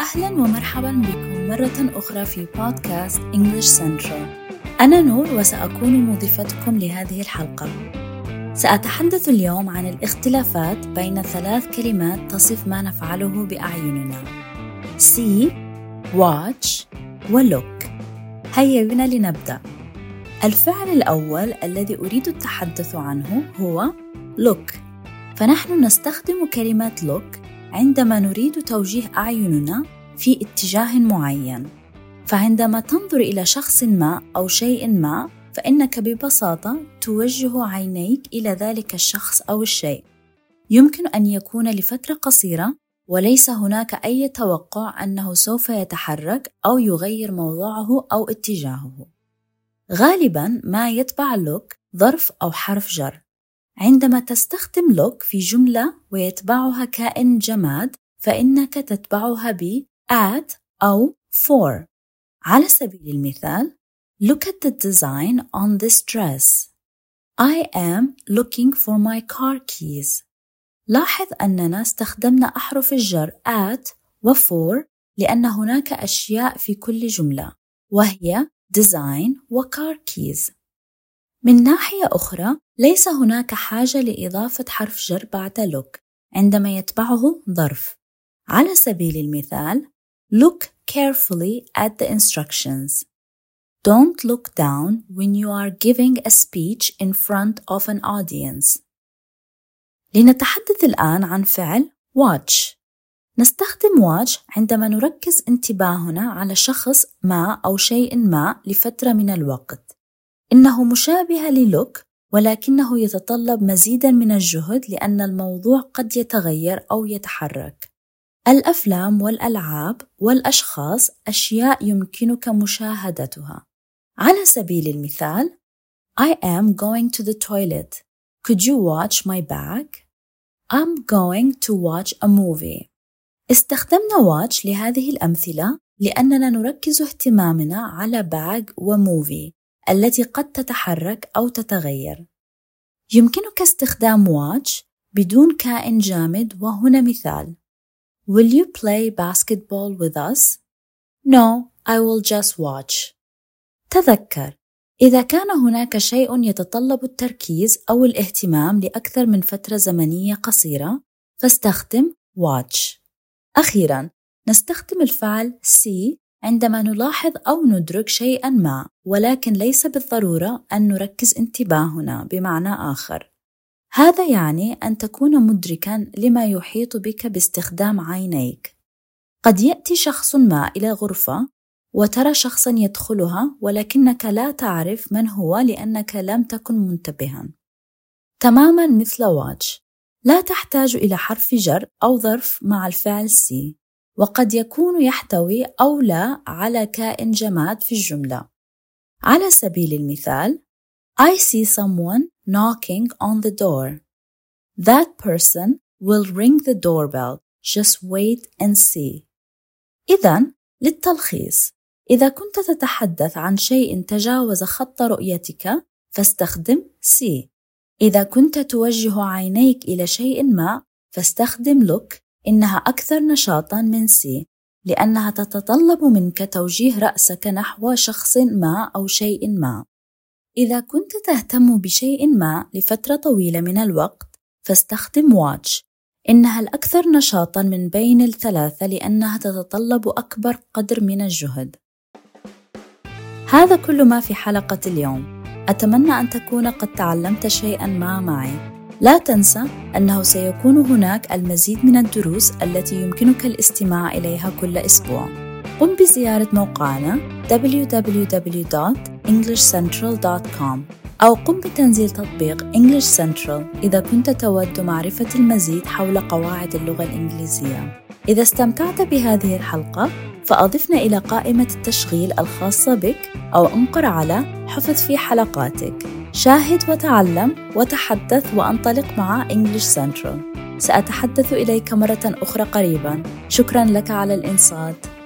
أهلا ومرحبا بكم مرة أخرى في بودكاست English Central أنا نور وسأكون مضيفتكم لهذه الحلقة. سأتحدث اليوم عن الاختلافات بين ثلاث كلمات تصف ما نفعله بأعيننا. See, watch و look. هيا بنا لنبدأ. الفعل الأول الذي أريد التحدث عنه هو look. فنحن نستخدم كلمة look عندما نريد توجيه أعيننا في اتجاه معين. فعندما تنظر إلى شخص ما أو شيء ما فإنك ببساطة توجه عينيك إلى ذلك الشخص أو الشيء. يمكن أن يكون لفترة قصيرة وليس هناك أي توقع أنه سوف يتحرك أو يغير موضعه أو اتجاهه. غالبا ما يتبع لوك ظرف أو حرف جر. عندما تستخدم look في جملة ويتبعها كائن جماد فإنك تتبعها ب at أو for على سبيل المثال Look at the design on this dress. I am looking for my car keys. لاحظ أننا استخدمنا أحرف الجر at و for لأن هناك أشياء في كل جملة وهي design و car keys. من ناحية أخرى ليس هناك حاجة لإضافة حرف جر بعد look عندما يتبعه ظرف على سبيل المثال look carefully at the instructions Don't look down when you are giving a speech in front of an audience. لنتحدث الآن عن فعل watch. نستخدم watch عندما نركز انتباهنا على شخص ما أو شيء ما لفترة من الوقت. إنه مشابه للوك ولكنه يتطلب مزيدا من الجهد لأن الموضوع قد يتغير أو يتحرك. الأفلام والألعاب والأشخاص أشياء يمكنك مشاهدتها. على سبيل المثال I am going to the toilet. Could you watch my bag? I'm going to watch a movie. استخدمنا watch لهذه الأمثلة لأننا نركز اهتمامنا على bag وmovie التي قد تتحرك أو تتغير. يمكنك استخدام watch بدون كائن جامد وهنا مثال. Will you play basketball with us? No, I will just watch. تذكر إذا كان هناك شيء يتطلب التركيز أو الاهتمام لأكثر من فترة زمنية قصيرة فاستخدم watch. أخيرا نستخدم الفعل see عندما نلاحظ أو ندرك شيئا ما ولكن ليس بالضرورة أن نركز انتباهنا بمعنى آخر هذا يعني أن تكون مدركا لما يحيط بك باستخدام عينيك. قد يأتي شخص ما إلى غرفة وترى شخصا يدخلها ولكنك لا تعرف من هو لأنك لم تكن منتبها. تماما مثل واتش لا تحتاج إلى حرف جر أو ظرف مع الفعل سي وقد يكون يحتوي أو لا على كائن جماد في الجملة. على سبيل المثال I see someone knocking on the door. That person will ring the doorbell. Just wait and see. إذا للتلخيص إذا كنت تتحدث عن شيء تجاوز خط رؤيتك فاستخدم see. إذا كنت توجه عينيك إلى شيء ما فاستخدم look إنها أكثر نشاطًا من سي لأنها تتطلب منك توجيه رأسك نحو شخص ما أو شيء ما. إذا كنت تهتم بشيء ما لفترة طويلة من الوقت فاستخدم واتش إنها الأكثر نشاطًا من بين الثلاثة لأنها تتطلب أكبر قدر من الجهد. هذا كل ما في حلقة اليوم. أتمنى أن تكون قد تعلمت شيئًا ما معي. لا تنسى أنه سيكون هناك المزيد من الدروس التي يمكنك الاستماع إليها كل أسبوع. قم بزيارة موقعنا www.englishcentral.com أو قم بتنزيل تطبيق English Central إذا كنت تود معرفة المزيد حول قواعد اللغة الإنجليزية. إذا استمتعت بهذه الحلقة فأضفنا إلى قائمة التشغيل الخاصة بك أو انقر على حفظ في حلقاتك. شاهد وتعلم وتحدث وأنطلق مع English Central سأتحدث إليك مرة أخرى قريبا شكرا لك على الإنصات